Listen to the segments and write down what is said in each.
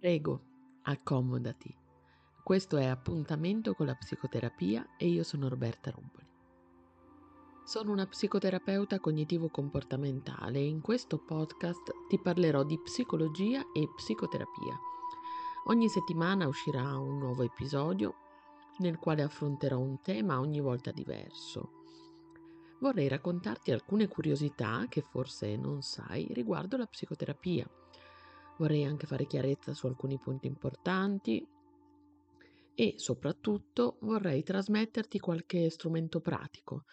Prego, accomodati. Questo è Appuntamento con la psicoterapia e io sono Roberta Rompoli. Sono una psicoterapeuta cognitivo-comportamentale e in questo podcast ti parlerò di psicologia e psicoterapia. Ogni settimana uscirà un nuovo episodio nel quale affronterò un tema ogni volta diverso. Vorrei raccontarti alcune curiosità che forse non sai riguardo la psicoterapia Vorrei anche fare chiarezza su alcuni punti importanti e soprattutto vorrei trasmetterti qualche strumento pratico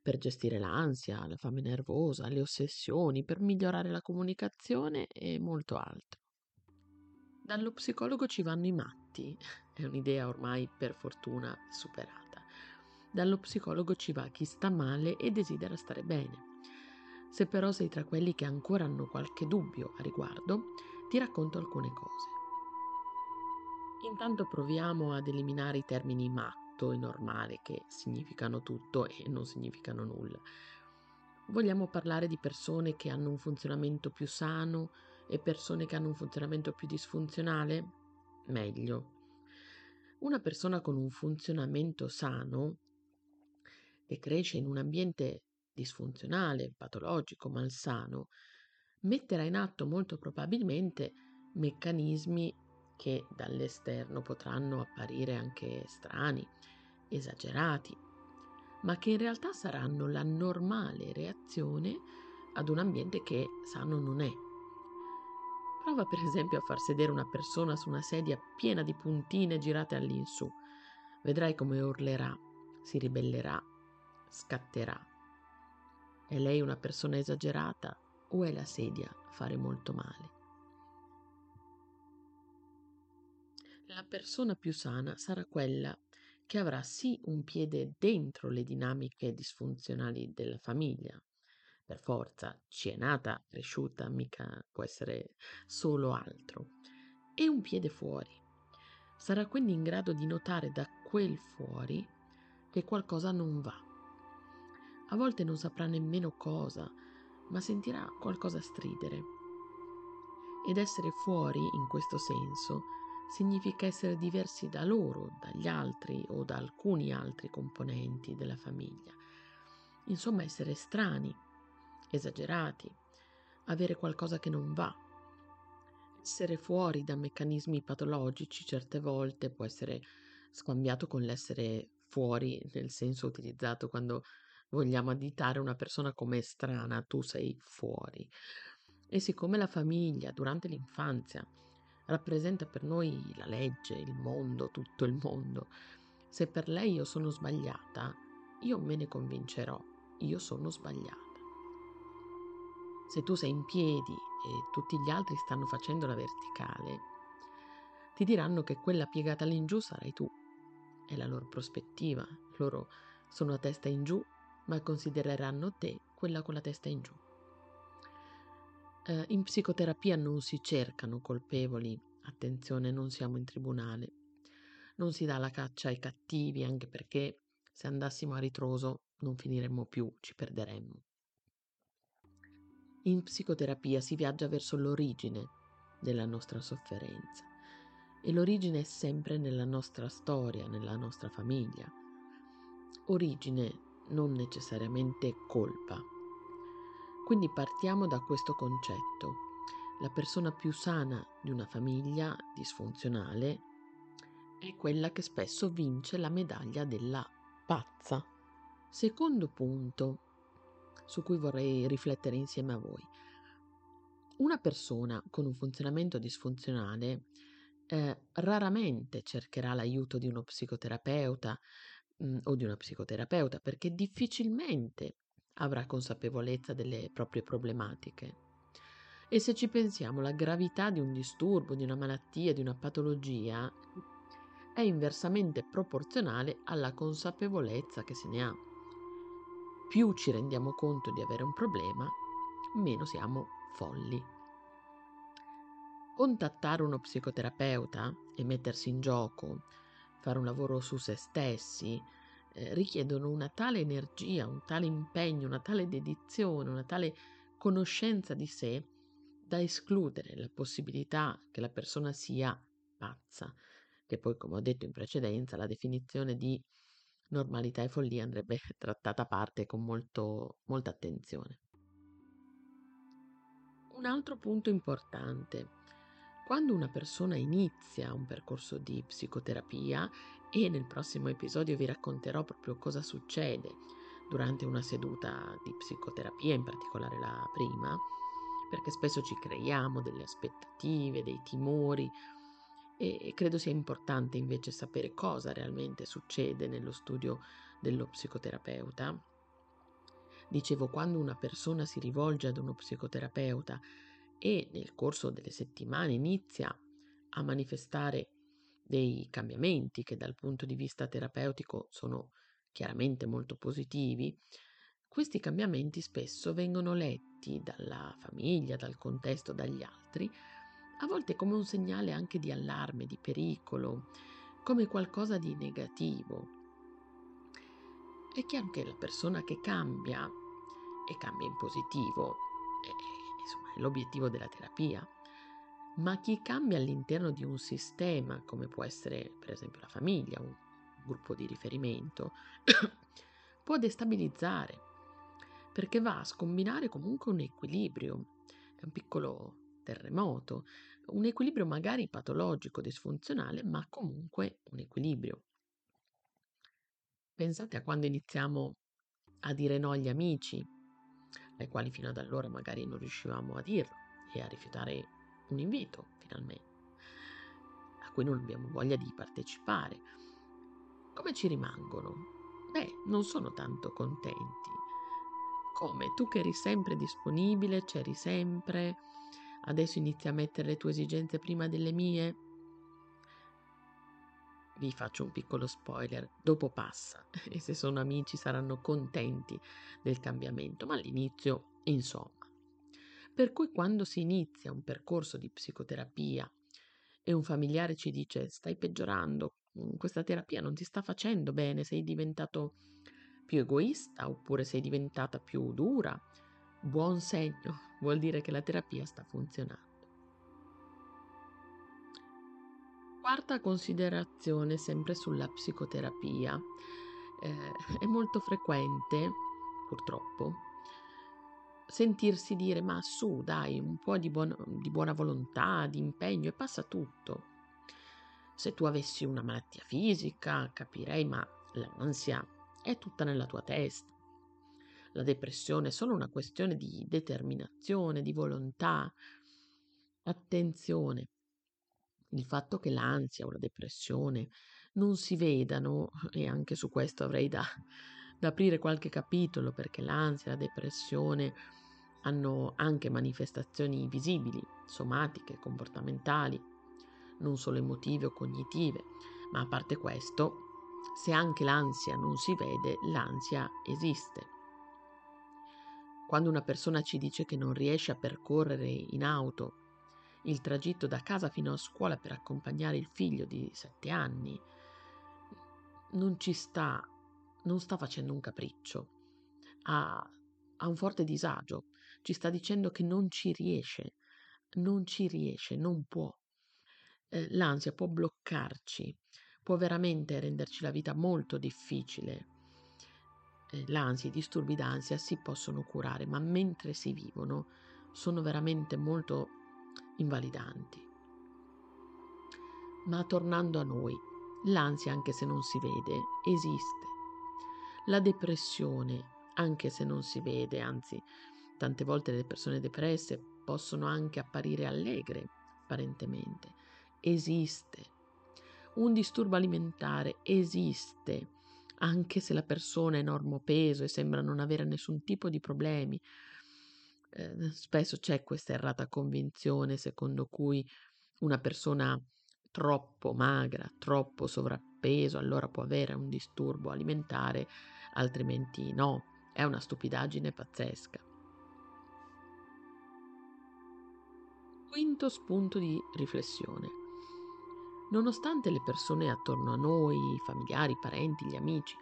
per gestire l'ansia, la fame nervosa, le ossessioni, per migliorare la comunicazione e molto altro. Dallo psicologo ci vanno i matti, è un'idea ormai per fortuna superata. Dallo psicologo ci va chi sta male e desidera stare bene. Se però sei tra quelli che ancora hanno qualche dubbio a riguardo, ti racconto alcune cose. Intanto proviamo ad eliminare i termini matto e normale che significano tutto e non significano nulla. Vogliamo parlare di persone che hanno un funzionamento più sano e persone che hanno un funzionamento più disfunzionale? Meglio. Una persona con un funzionamento sano che cresce in un ambiente disfunzionale, patologico, malsano, metterà in atto molto probabilmente meccanismi che dall'esterno potranno apparire anche strani, esagerati, ma che in realtà saranno la normale reazione ad un ambiente che sano non è. Prova per esempio a far sedere una persona su una sedia piena di puntine girate all'insù. Vedrai come urlerà, si ribellerà, scatterà. È lei una persona esagerata o è la sedia a fare molto male? La persona più sana sarà quella che avrà sì un piede dentro le dinamiche disfunzionali della famiglia, per forza ci è nata, cresciuta, mica può essere solo altro, e un piede fuori. Sarà quindi in grado di notare da quel fuori che qualcosa non va. A volte non saprà nemmeno cosa, ma sentirà qualcosa stridere. Ed essere fuori, in questo senso, significa essere diversi da loro, dagli altri o da alcuni altri componenti della famiglia. Insomma, essere strani, esagerati, avere qualcosa che non va. Essere fuori da meccanismi patologici certe volte può essere scambiato con l'essere fuori nel senso utilizzato quando vogliamo additare una persona come strana, tu sei fuori. E siccome la famiglia durante l'infanzia rappresenta per noi la legge, il mondo, tutto il mondo, se per lei io sono sbagliata, io me ne convincerò, io sono sbagliata. Se tu sei in piedi e tutti gli altri stanno facendo la verticale, ti diranno che quella piegata all'ingiù sarai tu. È la loro prospettiva, loro sono a testa in giù ma considereranno te quella con la testa in giù. Eh, in psicoterapia non si cercano colpevoli, attenzione, non siamo in tribunale. Non si dà la caccia ai cattivi, anche perché se andassimo a ritroso non finiremmo più, ci perderemmo. In psicoterapia si viaggia verso l'origine della nostra sofferenza e l'origine è sempre nella nostra storia, nella nostra famiglia. Origine non necessariamente colpa. Quindi partiamo da questo concetto. La persona più sana di una famiglia disfunzionale è quella che spesso vince la medaglia della pazza. Secondo punto su cui vorrei riflettere insieme a voi. Una persona con un funzionamento disfunzionale eh, raramente cercherà l'aiuto di uno psicoterapeuta, mh, o di una psicoterapeuta perché difficilmente avrà consapevolezza delle proprie problematiche. E se ci pensiamo, la gravità di un disturbo, di una malattia, di una patologia è inversamente proporzionale alla consapevolezza che se ne ha. Più ci rendiamo conto di avere un problema, meno siamo folli. Contattare uno psicoterapeuta e mettersi in gioco fare un lavoro su se stessi, eh, richiedono una tale energia, un tale impegno, una tale dedizione, una tale conoscenza di sé da escludere la possibilità che la persona sia pazza, che poi, come ho detto in precedenza, la definizione di normalità e follia andrebbe trattata a parte con molto, molta attenzione. Un altro punto importante. Quando una persona inizia un percorso di psicoterapia, e nel prossimo episodio vi racconterò proprio cosa succede durante una seduta di psicoterapia, in particolare la prima, perché spesso ci creiamo delle aspettative, dei timori e credo sia importante invece sapere cosa realmente succede nello studio dello psicoterapeuta. Dicevo, quando una persona si rivolge ad uno psicoterapeuta e nel corso delle settimane inizia a manifestare dei cambiamenti che dal punto di vista terapeutico sono chiaramente molto positivi, questi cambiamenti spesso vengono letti dalla famiglia, dal contesto, dagli altri, a volte come un segnale anche di allarme, di pericolo, come qualcosa di negativo. È chiaro che la persona che cambia e cambia in positivo è l'obiettivo della terapia, ma chi cambia all'interno di un sistema, come può essere per esempio la famiglia, un gruppo di riferimento, può destabilizzare, perché va a scombinare comunque un equilibrio, è un piccolo terremoto, un equilibrio magari patologico, disfunzionale, ma comunque un equilibrio. Pensate a quando iniziamo a dire no agli amici, ai quali fino ad allora magari non riuscivamo a dirlo e a rifiutare un invito, finalmente, a cui non abbiamo voglia di partecipare. Come ci rimangono? Beh, non sono tanto contenti. Come? Tu che eri sempre disponibile, c'eri sempre, adesso inizi a mettere le tue esigenze prima delle mie? Vi faccio un piccolo spoiler, dopo passa e se sono amici saranno contenti del cambiamento, ma all'inizio, insomma. Per cui quando si inizia un percorso di psicoterapia e un familiare ci dice stai peggiorando, mm, questa terapia non ti sta facendo bene, sei diventato più egoista oppure sei diventata più dura, buon segno, vuol dire che la terapia sta funzionando. Quarta considerazione sempre sulla psicoterapia. Eh, è molto frequente, purtroppo, sentirsi dire ma su dai un po' di, buon, di buona volontà, di impegno e passa tutto. Se tu avessi una malattia fisica capirei ma l'ansia è tutta nella tua testa. La depressione è solo una questione di determinazione, di volontà. Attenzione, il fatto che l'ansia o la depressione non si vedano, e anche su questo avrei da, da aprire qualche capitolo perché l'ansia e la depressione hanno anche manifestazioni visibili, somatiche, comportamentali, non solo emotive o cognitive, ma a parte questo, se anche l'ansia non si vede, l'ansia esiste. Quando una persona ci dice che non riesce a percorrere in auto il tragitto da casa fino a scuola per accompagnare il figlio di sette anni, non ci sta non sta facendo un capriccio, ha, ha un forte disagio, ci sta dicendo che non ci riesce, non ci riesce, non può. Eh, l'ansia può bloccarci, può veramente renderci la vita molto difficile. Eh, l'ansia, i disturbi d'ansia si possono curare, ma mentre si vivono sono veramente molto invalidanti. Ma tornando a noi, l'ansia, anche se non si vede, esiste la depressione, anche se non si vede, anzi, tante volte le persone depresse possono anche apparire allegre, apparentemente. Esiste. Un disturbo alimentare esiste, anche se la persona è enorme peso e sembra non avere nessun tipo di problemi. Eh, spesso c'è questa errata convinzione secondo cui una persona troppo magra, troppo sovrappeso, allora può avere un disturbo alimentare altrimenti no, è una stupidaggine pazzesca. Quinto spunto di riflessione. Nonostante le persone attorno a noi, i familiari, i parenti, gli amici,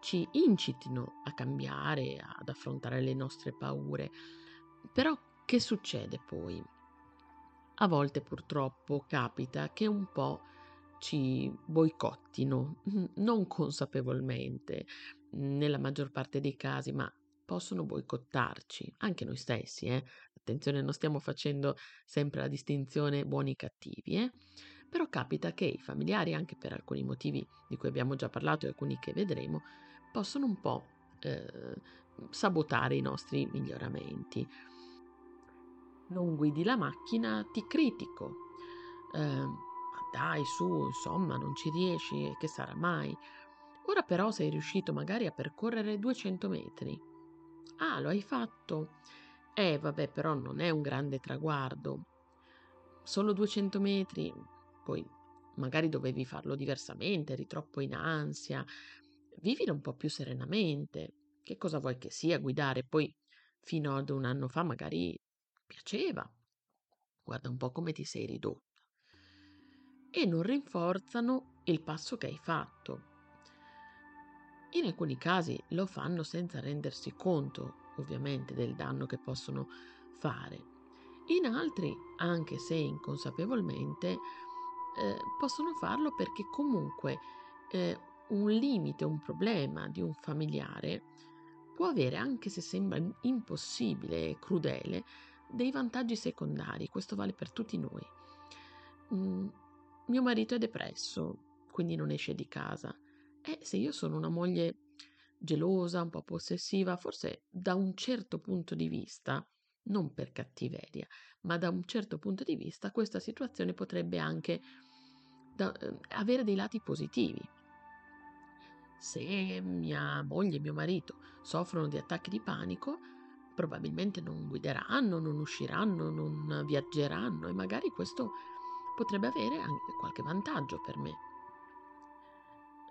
ci incitino a cambiare, ad affrontare le nostre paure, però che succede poi? a volte purtroppo capita che un po' ci boicottino, non consapevolmente, nella maggior parte dei casi, ma possono boicottarci, anche noi stessi, eh. Attenzione, non stiamo facendo sempre la distinzione buoni e cattivi, eh. Però capita che i familiari, anche per alcuni motivi di cui abbiamo già parlato e alcuni che vedremo, possono un po' eh, sabotare i nostri miglioramenti. Non guidi la macchina, ti critico. Eh, dai, su, insomma, non ci riesci, che sarà mai? Ora però sei riuscito magari a percorrere 200 metri. Ah, lo hai fatto? Eh, vabbè, però non è un grande traguardo. Solo 200 metri, poi magari dovevi farlo diversamente, eri troppo in ansia. Vivilo un po' più serenamente. Che cosa vuoi che sia guidare? Poi fino ad un anno fa magari piaceva. Guarda un po' come ti sei ridotto. E non rinforzano il passo che hai fatto. In alcuni casi lo fanno senza rendersi conto, ovviamente, del danno che possono fare. In altri, anche se inconsapevolmente, eh, possono farlo perché comunque eh, un limite, un problema di un familiare può avere, anche se sembra impossibile e crudele, dei vantaggi secondari. Questo vale per tutti noi. Mm, mio marito è depresso, quindi non esce di casa. E se io sono una moglie gelosa, un po' possessiva, forse da un certo punto di vista, non per cattiveria, ma da un certo punto di vista, questa situazione potrebbe anche da, eh, avere dei lati positivi. Se mia moglie e mio marito soffrono di attacchi di panico, probabilmente non guideranno, non usciranno, non viaggeranno e magari questo potrebbe avere anche qualche vantaggio per me.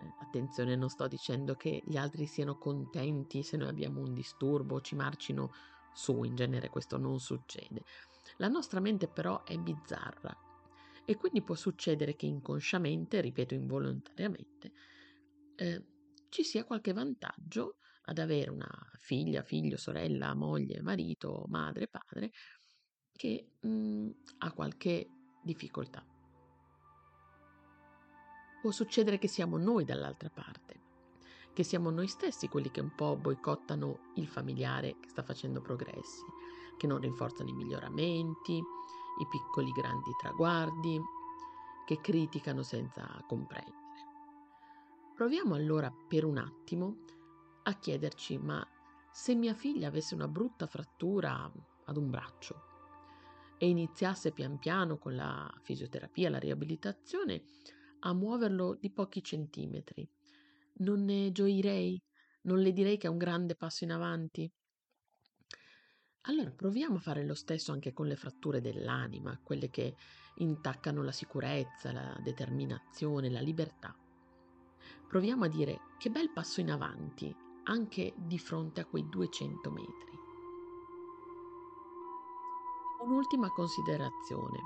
Eh, attenzione, non sto dicendo che gli altri siano contenti se noi abbiamo un disturbo, ci marcino su, in genere questo non succede. La nostra mente però è bizzarra e quindi può succedere che inconsciamente, ripeto involontariamente, eh, ci sia qualche vantaggio ad avere una figlia, figlio, sorella, moglie, marito, madre, padre che mh, mm, ha qualche difficoltà. Può succedere che siamo noi dall'altra parte, che siamo noi stessi quelli che un po' boicottano il familiare che sta facendo progressi, che non rinforzano i miglioramenti, i piccoli grandi traguardi, che criticano senza comprendere. Proviamo allora per un attimo a chiederci, ma se mia figlia avesse una brutta frattura ad un braccio e iniziasse pian piano con la fisioterapia, la riabilitazione, a muoverlo di pochi centimetri, non ne gioirei? Non le direi che è un grande passo in avanti? Allora proviamo a fare lo stesso anche con le fratture dell'anima, quelle che intaccano la sicurezza, la determinazione, la libertà. Proviamo a dire che bel passo in avanti, anche di fronte a quei 200 metri. Un'ultima considerazione.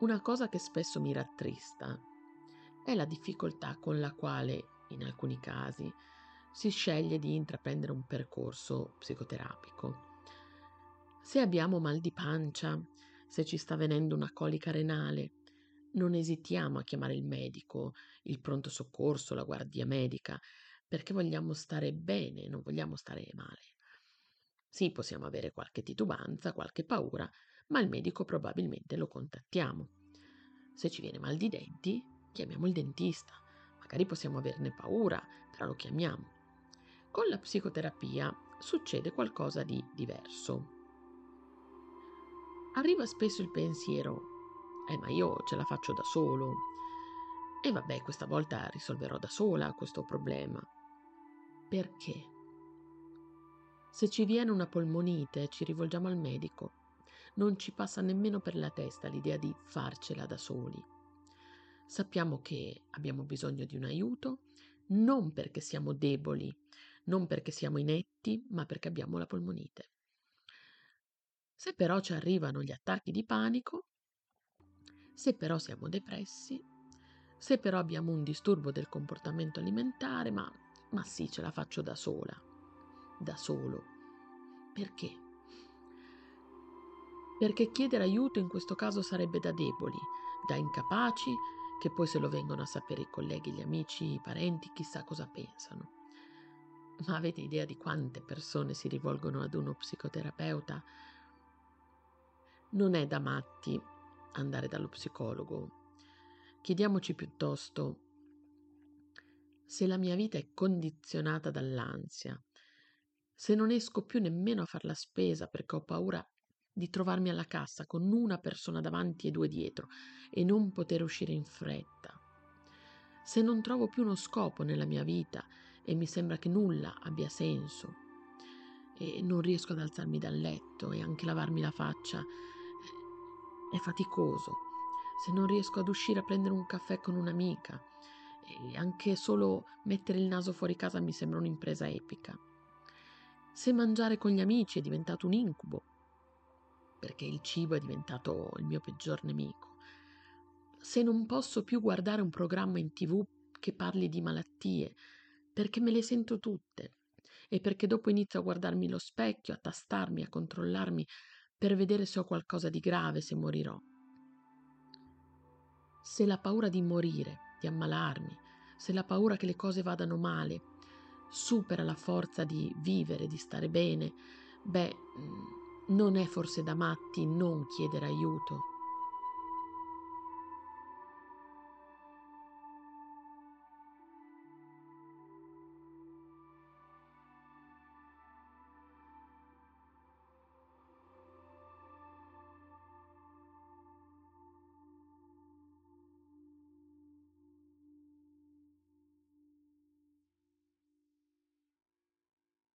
Una cosa che spesso mi rattrista è la difficoltà con la quale, in alcuni casi, si sceglie di intraprendere un percorso psicoterapico. Se abbiamo mal di pancia, se ci sta venendo una colica renale, non esitiamo a chiamare il medico, il pronto soccorso, la guardia medica, perché vogliamo stare bene, non vogliamo stare male. Sì, possiamo avere qualche titubanza, qualche paura, ma il medico probabilmente lo contattiamo. Se ci viene mal di denti, chiamiamo il dentista. Magari possiamo averne paura, però lo chiamiamo. Con la psicoterapia succede qualcosa di diverso. Arriva spesso il pensiero, eh ma io ce la faccio da solo. E vabbè, questa volta risolverò da sola questo problema. Perché? Se ci viene una polmonite, ci rivolgiamo al medico. Non ci passa nemmeno per la testa l'idea di farcela da soli. Sappiamo che abbiamo bisogno di un aiuto, non perché siamo deboli, non perché siamo inetti, ma perché abbiamo la polmonite. Se però ci arrivano gli attacchi di panico, se però siamo depressi, se però abbiamo un disturbo del comportamento alimentare, ma, ma sì, ce la faccio da sola, da solo. Perché? perché chiedere aiuto in questo caso sarebbe da deboli, da incapaci, che poi se lo vengono a sapere i colleghi, gli amici, i parenti, chissà cosa pensano. Ma avete idea di quante persone si rivolgono ad uno psicoterapeuta? Non è da matti andare dallo psicologo. Chiediamoci piuttosto se la mia vita è condizionata dall'ansia, se non esco più nemmeno a fare la spesa perché ho paura di trovarmi alla cassa con una persona davanti e due dietro e non poter uscire in fretta, se non trovo più uno scopo nella mia vita e mi sembra che nulla abbia senso e non riesco ad alzarmi dal letto e anche lavarmi la faccia è faticoso, se non riesco ad uscire a prendere un caffè con un'amica e anche solo mettere il naso fuori casa mi sembra un'impresa epica. Se mangiare con gli amici è diventato un incubo, perché il cibo è diventato il mio peggior nemico. Se non posso più guardare un programma in tv che parli di malattie, perché me le sento tutte e perché dopo inizio a guardarmi lo specchio, a tastarmi, a controllarmi per vedere se ho qualcosa di grave, se morirò. Se la paura di morire, di ammalarmi, se la paura che le cose vadano male, supera la forza di vivere, di stare bene, beh, mm, non è forse da matti non chiedere aiuto.